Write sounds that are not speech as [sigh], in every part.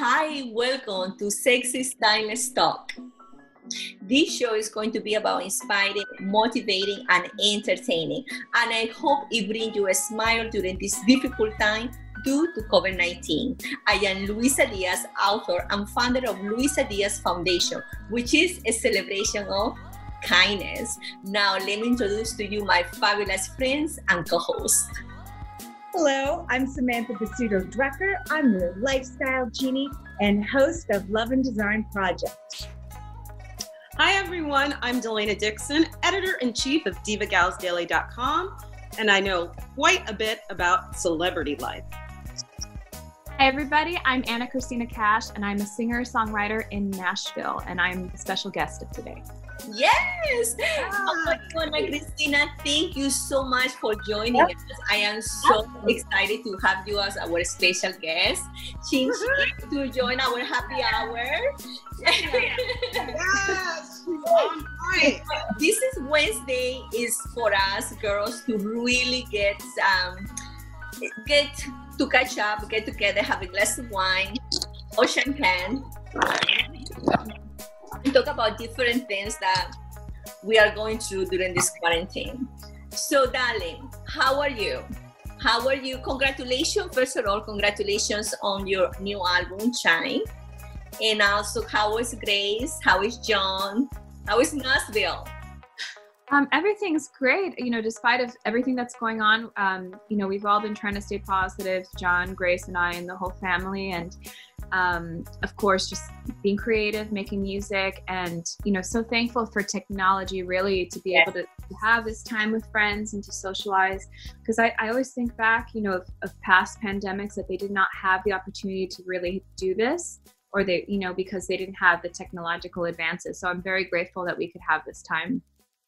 Hi, welcome to Sexy Is Timeless Talk. This show is going to be about inspiring, motivating, and entertaining. And I hope it brings you a smile during this difficult time due to COVID 19. I am Luisa Diaz, author and founder of Luisa Diaz Foundation, which is a celebration of kindness. Now, let me introduce to you my fabulous friends and co hosts. Hello, I'm Samantha Basuto Drucker. I'm your lifestyle genie and host of Love and Design Project. Hi, everyone. I'm Delana Dixon, editor in chief of DivaGalsDaily.com, and I know quite a bit about celebrity life. Hi, everybody. I'm Ana Cristina Cash, and I'm a singer songwriter in Nashville, and I'm the special guest of today. Yes. Oh my God, Cristina, thank you so much for joining us. I am so excited to have you as our special guest. Chin to join our happy hour. yes. [laughs] This is Wednesday is for us girls to really get um get to catch up, get together, have a glass of wine or champagne and talk about different things that we are going through during this quarantine. So, darling, how are you? How are you? Congratulations, first of all, congratulations on your new album, Shine. And also, how is Grace? How is John? How is Nashville? Um, everything's great. You know, despite of everything that's going on, um, you know, we've all been trying to stay positive. John, Grace, and I, and the whole family. And um, of course, just being creative, making music, and you know, so thankful for technology really to be able to have this time with friends and to socialize. Because I, I always think back, you know, of, of past pandemics that they did not have the opportunity to really do this or they you know because they didn't have the technological advances. So i'm very grateful that we could have this time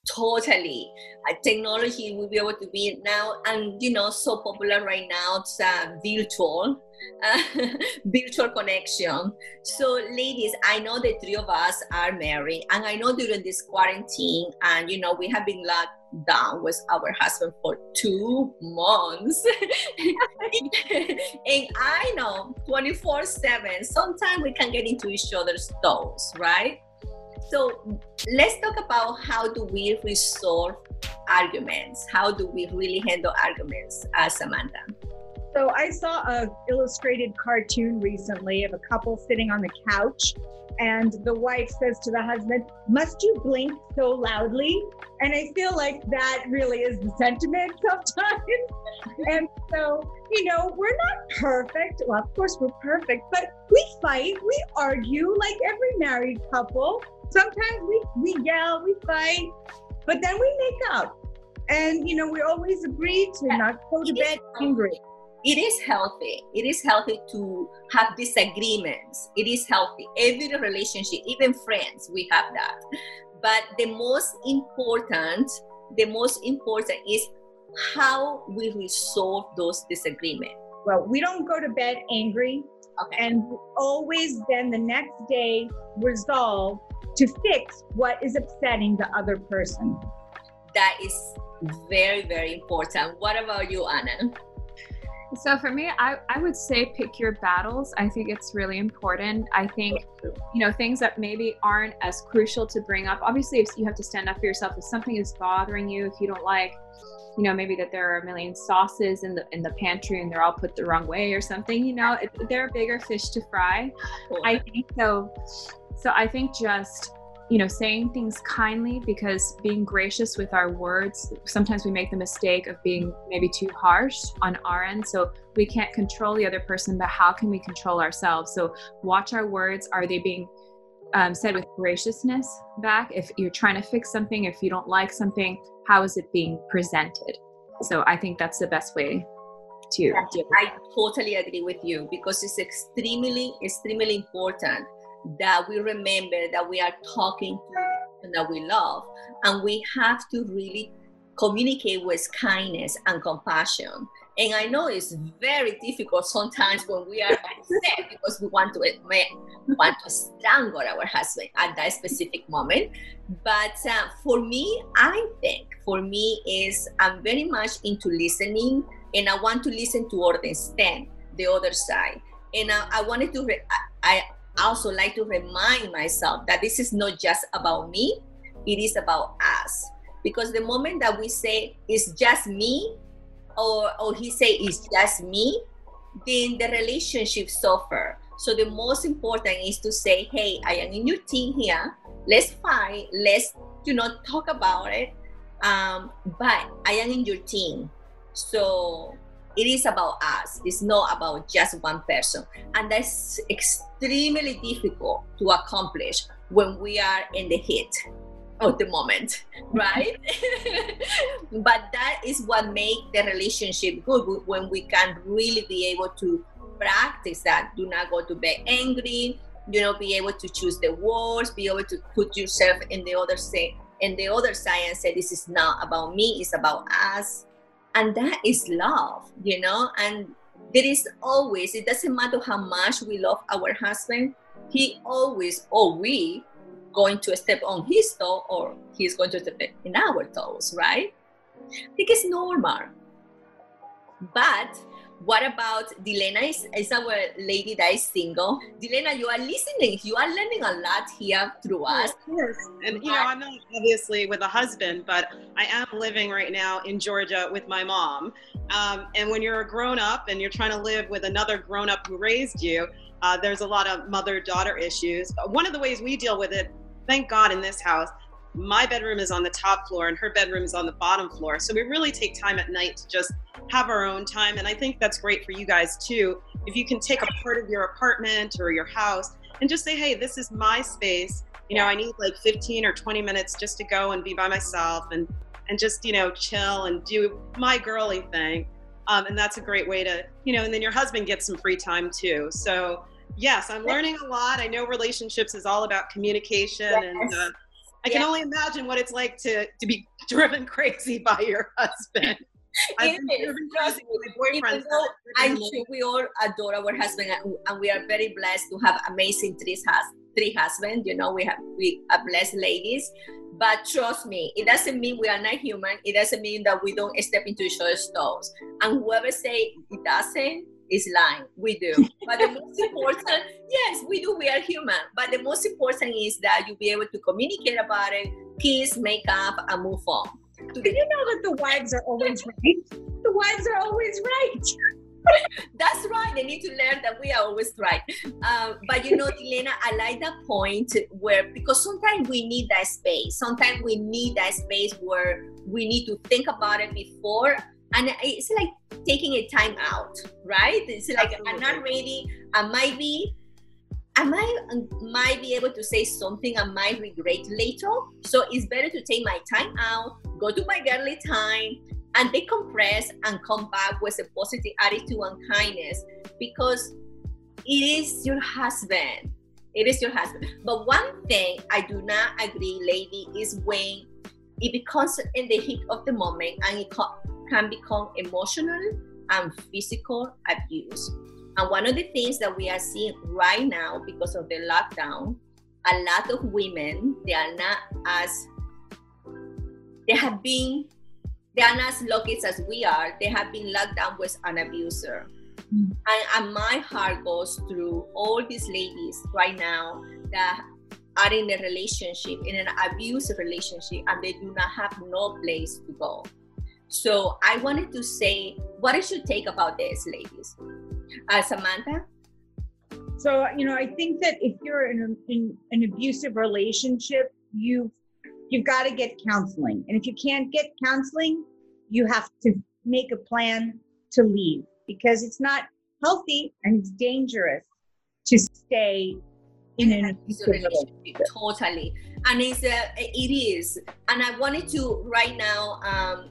totally. Uh, technology will be able to be now and you know so popular right now it's uh, virtual uh, [laughs] virtual connection. So ladies i know the three of us are married and i know during this quarantine and you know we have been locked down with our husband for two months. [laughs] And i know 24 7 sometimes we can get into each other's toes right so let's talk about how do we resolve arguments? How do we really handle arguments, uh, Samantha? So I saw a illustrated cartoon recently of a couple sitting on the couch and the wife says to the husband, Must you blink so loudly? And I feel like that really is the sentiment [laughs] sometimes. and so, you know, we're not perfect. Well, of course, we're perfect, but we fight, we argue like every married couple sometimes we, we yell, we fight, but then we make up. And, you know, we always agree to not go to bed angry. It is healthy. It is healthy to have disagreements. It is healthy. Every relationship, even friends, we have that. But the most important, the most important is how we resolve those disagreements. Well, we don't go to bed angry. Okay. And always then the next day resolve to fix what is upsetting the other person. That is very, very important. What about you, Ana? So for me, I, I would say pick your battles. I think it's really important. I think, you know, things that maybe aren't as crucial to bring up. Obviously, if you have to stand up for yourself, if something is bothering you, if you don't like, you know, maybe that there are a million sauces in the in the pantry and they're all put the wrong way or something, you know, it, there are bigger fish to fry. I think so. So I think just you know saying things kindly because being gracious with our words sometimes we make the mistake of being maybe too harsh on our end. So we can't control the other person but how can we control ourselves? So watch our words. Are they being um, said with graciousness back? If you're trying to fix something if you don't like something how is it being presented? So i think that's the best way to yeah, i totally agree with you because it's extremely extremely important that we remember that we are talking to and that we love. And we have to really communicate with kindness and compassion. And i know it's very difficult sometimes when we are upset because we want to we want to strangle our husband at that specific moment. But uh, for me i think for me is i'm very much into listening and i want to listen to understand the other side. And I, I wanted to re- I also like to remind myself that this is not just about me, it is about us. Because the moment that we say it's just me, or, or he say it's just me, then the relationship suffer. So the most important is to say, hey, I am in your team here. Let's fight. Let's you know talk about it. Um, but I am in your team. So it is about us. It's not about just one person. And that's extremely difficult to accomplish when we are in the heat of the moment, [laughs] right? [laughs] but that is what makes the relationship good when we can really be able to practice that. Do not go to bed angry, you know, be able to choose the words, be able to put yourself in the other side in the other side and say this is not about me, it's about us. And that is love, you know, and there is always, it doesn't matter how much we love our husband, he always or we going to step on his toe or he's going to step in our toes, right? I think it's normal. But what about Dilena is, is our lady that is single. Dilena, you are listening. You are learning a lot here through us. Yes, and you know, I'm not obviously with a husband, but I am living right now in Georgia with my mom. Um, and when you're a grown up and you're trying to live with another grown up who raised you, uh, there's a lot of mother daughter issues. One of the ways we deal with it thank God in this house, my bedroom is on the top floor and her bedroom is on the bottom floor. So we really take time at night to just have our own time. And I think that's great for you guys too. If you can take a part of your apartment or your house and just say, hey, this is my space. You know, I need like 15 or 20 minutes just to go and be by myself and and just you know chill and do my girly thing. Um, and that's a great way to you know. And then your husband gets some free time too. So yes, I'm learning a lot. I know relationships is all about communication, yes. and uh, I can only imagine what it's like to to be [laughs] driven crazy by your husband. [laughs] I've Even though I'm sure we all adore our husband, and we are very blessed to have amazing three, hus- three husbands. You know, we have we are blessed ladies. But trust me, it doesn't mean we are not human. It doesn't mean that we don't step into each other's toes. And whoever say it doesn't, is lying. We do. But the most [laughs] important, yes, we do. We are human. But the most important is that you be able to communicate about it, kiss, make up, and move on. Did you know that the wives are always right? [laughs] The wives are always right. [laughs] That's right. They need to learn that we are always right. Um, but you know, Elena, I like that point where because sometimes we need that space. Sometimes we need that space where we need to think about it before and it's like taking a time out right it's like Absolutely. i'm not ready i might be I might might be able to say something I might regret later. So it's better to take my time out, go to my girly time, and decompress and come back with a positive attitude and kindness because it is your husband. It is your husband. But one thing I do not agree, lady, is when it becomes in the heat of the moment and it can become emotional and physical abuse. And one of the things that we are seeing right now because of the lockdown, a lot of women, they are not as, they have been, they are not as lucky as we are. They have been locked down with an abuser. Mm. And, and my heart goes through all these ladies right now that are in a relationship, in an abusive relationship, and they do not have no place to go. So I wanted to say, what is your take about this, ladies? Uh, Samantha? So, you know, I think that if you're in, a, in an abusive relationship, you've, you've got to get counseling. And if you can't get counseling, you have to make a plan to leave because it's not healthy and it's dangerous to stay in an abusive relationship. Totally. And it's, uh, it is. And I wanted to right now um,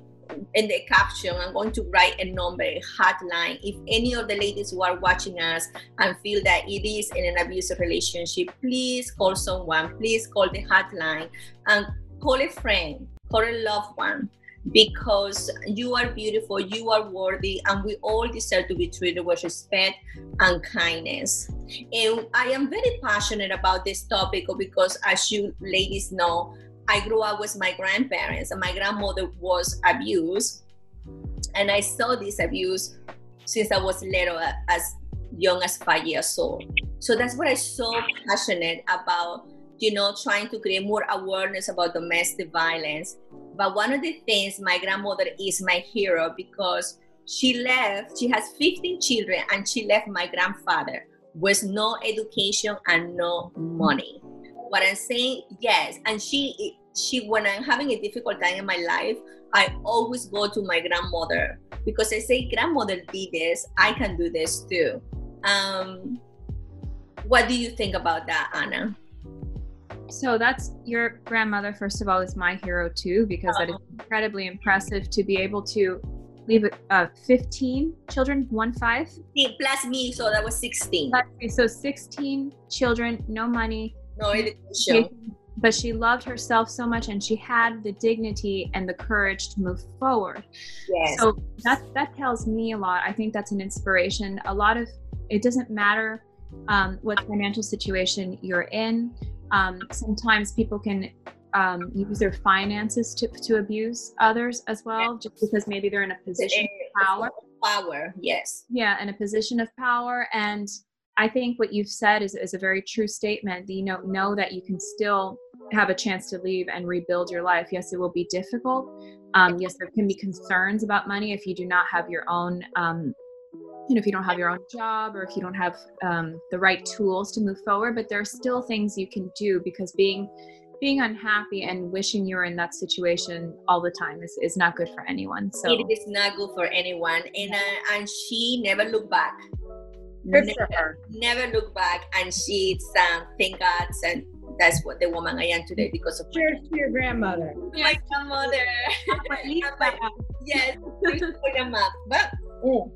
in the caption, I'm going to write a number, a hotline. If any of the ladies who are watching us and feel that it is in an abusive relationship, please call someone. Please call the hotline and call a friend, call a loved one because you are beautiful, you are worthy, and we all deserve to be treated with respect and kindness. And I am very passionate about this topic because, as you ladies know, I grew up with my grandparents, and my grandmother was abused. And I saw this abuse since I was little, uh, as young as five years old. So that's what I'm so passionate about, you know, trying to create more awareness about domestic violence. But one of the things, my grandmother is my hero because she left, she has 15 children, and she left my grandfather with no education and no money. What I'm saying, yes, and she she when I'm having a difficult time in my life, I always go to my grandmother because I say, grandmother did this, I can do this too. Um, what do you think about that, Ana? So that's your grandmother, first of all, is my hero too, because that is uh-huh. incredibly impressive to be able to leave uh, 15 children, one five. Plus me, so that was 16. So 16 children, no money, no education but she loved herself so much and she had the dignity and the courage to move forward. Yes. so that that tells me a lot. I think that's an inspiration. A lot of it doesn't matter um, what financial situation you're in. Um, sometimes people can um, use their finances to, to abuse others as well just because maybe they're in a position of power. power yes. Yeah in a position of power. And I think what you've said is, is a very true statement. You know, know that you can still have a chance to leave and rebuild your life. Yes, it will be difficult. Um, yes, there can be concerns about money if you do not have your own, um, you know, if you don't have your own job or if you don't have um, the right tools to move forward. But there are still things you can do because being being unhappy and wishing you were in that situation all the time is, is not good for anyone. So it is not good for anyone. And uh, and she never looked back. Good never, never look back and she's um, thank God and that's what the woman I am today because of cheers to your grandmother. My grandmother. yes, but mm.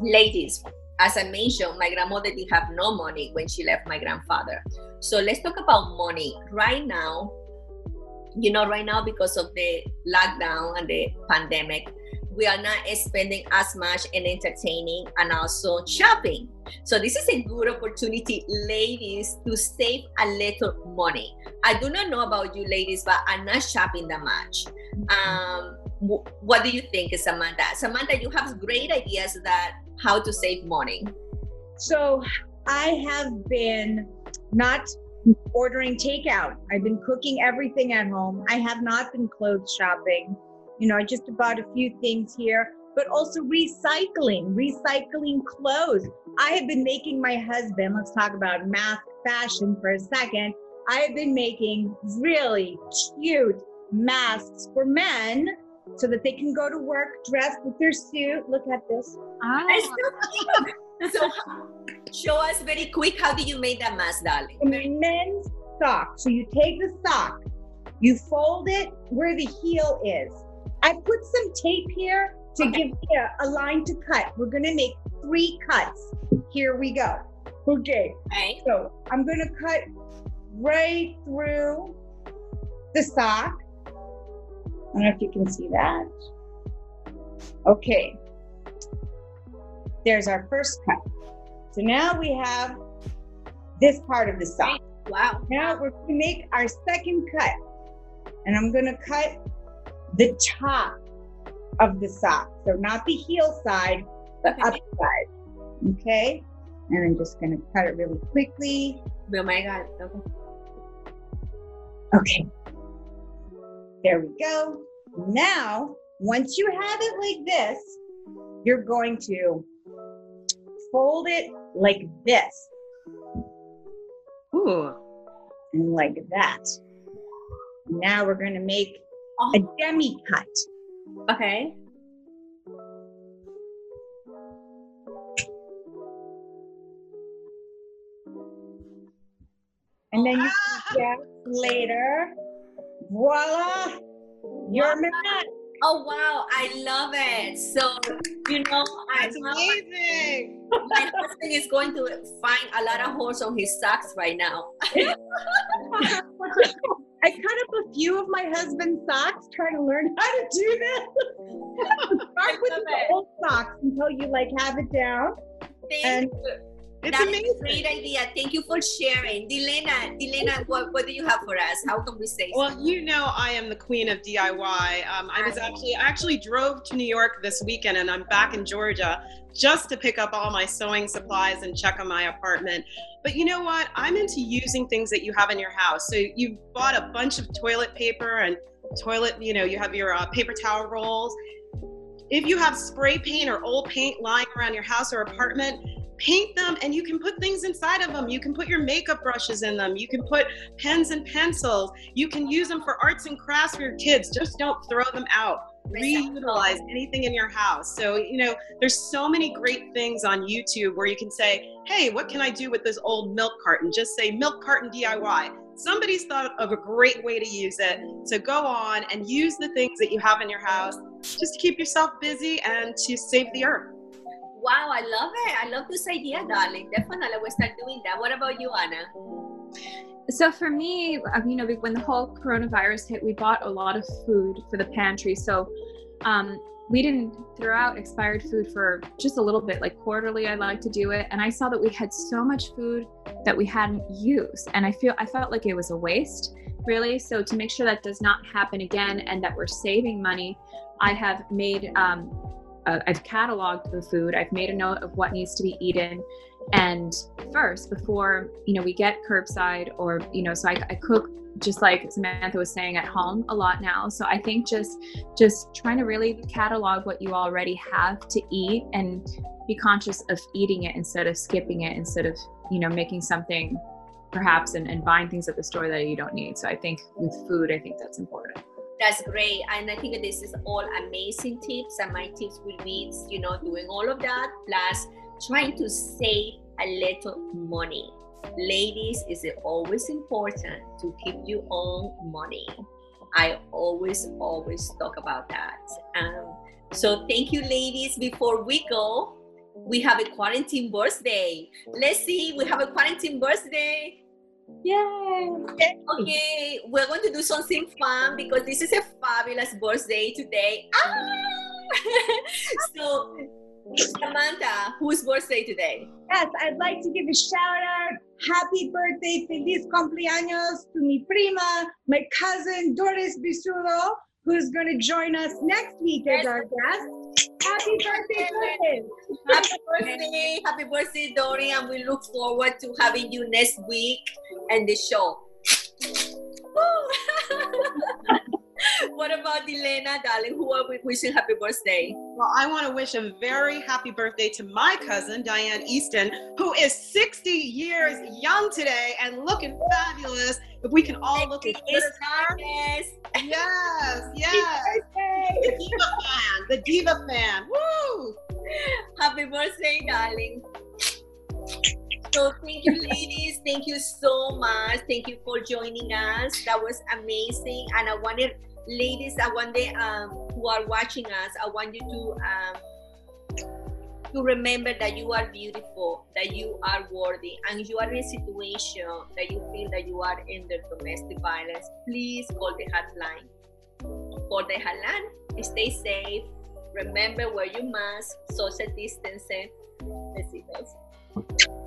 ladies, as I mentioned, my grandmother did have no money when she left my grandfather. So let's talk about money. Right now, you know, right now because of the lockdown and the pandemic, we are not spending as much in entertaining and also shopping. So this is a good opportunity, ladies, to save a little money. I do not know about you ladies, but I'm not shopping that much. Um, what do you think, Samantha? Samantha, you have great ideas that how to save money. So I have been not ordering takeout. I've been cooking everything at home. I have not been clothes shopping you know, I just bought a few things here, but also recycling, recycling clothes. I have been making my husband, let's talk about math fashion for a second. I have been making really cute masks for men so that they can go to work dressed with their suit. Look at this. Ah. so show us very quick how do you make that mask, darling? Men's sock. So you take the sock, you fold it where the heel is. I put some tape here to okay. give me a, a, line to cut. We're gonna make three cuts. Here we go. Okay. okay. So I'm gonna cut right through the sock. I don't know if you can see that. Okay. There's our first cut. So now we have this part of the sock. Wow. Now we're gonna make our second cut. And I'm gonna cut the top of the sock. So not the heel side, the okay. upside. Okay. And I'm just going to cut it really quickly. Oh my God. Okay. Okay. There we go. Now, once you have it like this, you're going to fold it like this. Ooh. And like that. Now we're going to make a demi cut. Okay. And then you can [laughs] later. Voila! Your mat. Oh wow, I love it. So you know, That's amazing. My husband is going to find a lot of holes on his socks right now. [laughs] I cut up a few of my husband's socks trying to learn how to do this. [laughs] Start with the old socks until you like have it down. Thank and you. It's That's amazing. a great idea. Thank you for sharing. Delena, Delena, what, what do you have for us? How can we say Well, something? you know I am the queen of DIY. Um, I was actually I actually drove to New York this weekend, and I'm back in Georgia just to pick up all my sewing supplies and check on my apartment. But you know what? I'm into using things that you have in your house. So you bought a bunch of toilet paper and toilet. You know, you have your uh, paper towel rolls. If you have spray paint or old paint lying around your house or apartment, paint them and you can put things inside of them. You can put your makeup brushes in them. You can put pens and pencils. You can use them for arts and crafts for your kids. Just don't throw them out. Reutilize anything in your house. So, you know, there's so many great things on YouTube where you can say, hey, what can I do with this old milk carton? Just say milk carton DIY. Somebody's thought of a great way to use it. So go on and use the things that you have in your house just to keep yourself busy and to save the earth. Wow, I love it. I love this idea, darling. Definitely, we'll start doing that. What about you, Ana? So for me, uh, you know, when the whole coronavirus hit, we bought a lot of food for the pantry. So um, we didn't throw out expired food for just a little bit, like quarterly. I like to do it, and I saw that we had so much food that we hadn't used, and I feel I felt like it was a waste, really. So to make sure that does not happen again, and that we're saving money, I have made. Um, uh, I've cataloged the food. I've made a note of what needs to be eaten, and first before you know we get curbside or you know so I, I cook just like samantha was saying at home a lot now. So i think just just trying to really catalog what you already have to eat and be conscious of eating it instead of skipping it instead of you know making something perhaps and, and buying things at the store that you don't need. So i think with food i think that's important That's great. And I think this is all amazing tips. And my tips will be, you know, doing all of that, plus trying to save a little money. Ladies, is it always important to keep your own money? I always, always talk about that. Um, so thank you, ladies. Before we go, we have a quarantine birthday. Let's see, we have a quarantine birthday. Yay Okay, we're going to do something fun because this is a fabulous birthday today. Ah! [laughs] so, Samantha, whose birthday today? Yes, I'd like to give a shout out. Happy birthday, feliz cumpleaños to mi prima, my cousin Doris Bisudo, who's going to join us next week as our guest. Happy birthday, Doris! Happy birthday, happy birthday, Dory, and we look forward to having you next week and the show. [laughs] what about Elena, darling? Who are we wishing happy birthday? Well, I want to wish a very happy birthday to my cousin, Diane Easton, who is 60 years young today and looking fabulous. If we can all look at her. Yes. Yes, yes. The Diva fan, the Diva fan. Woo! Happy birthday, darling. So thank you, ladies. Thank you so much. Thank you for joining us. That was amazing. And I wanted, ladies, I want the um, who are watching us. I want you to um, to remember that you are beautiful, that you are worthy, and you are in a situation that you feel that you are under domestic violence. Please call the hotline. Call the hotline. Stay safe. Remember, wear your mask, social distancing. Besitos.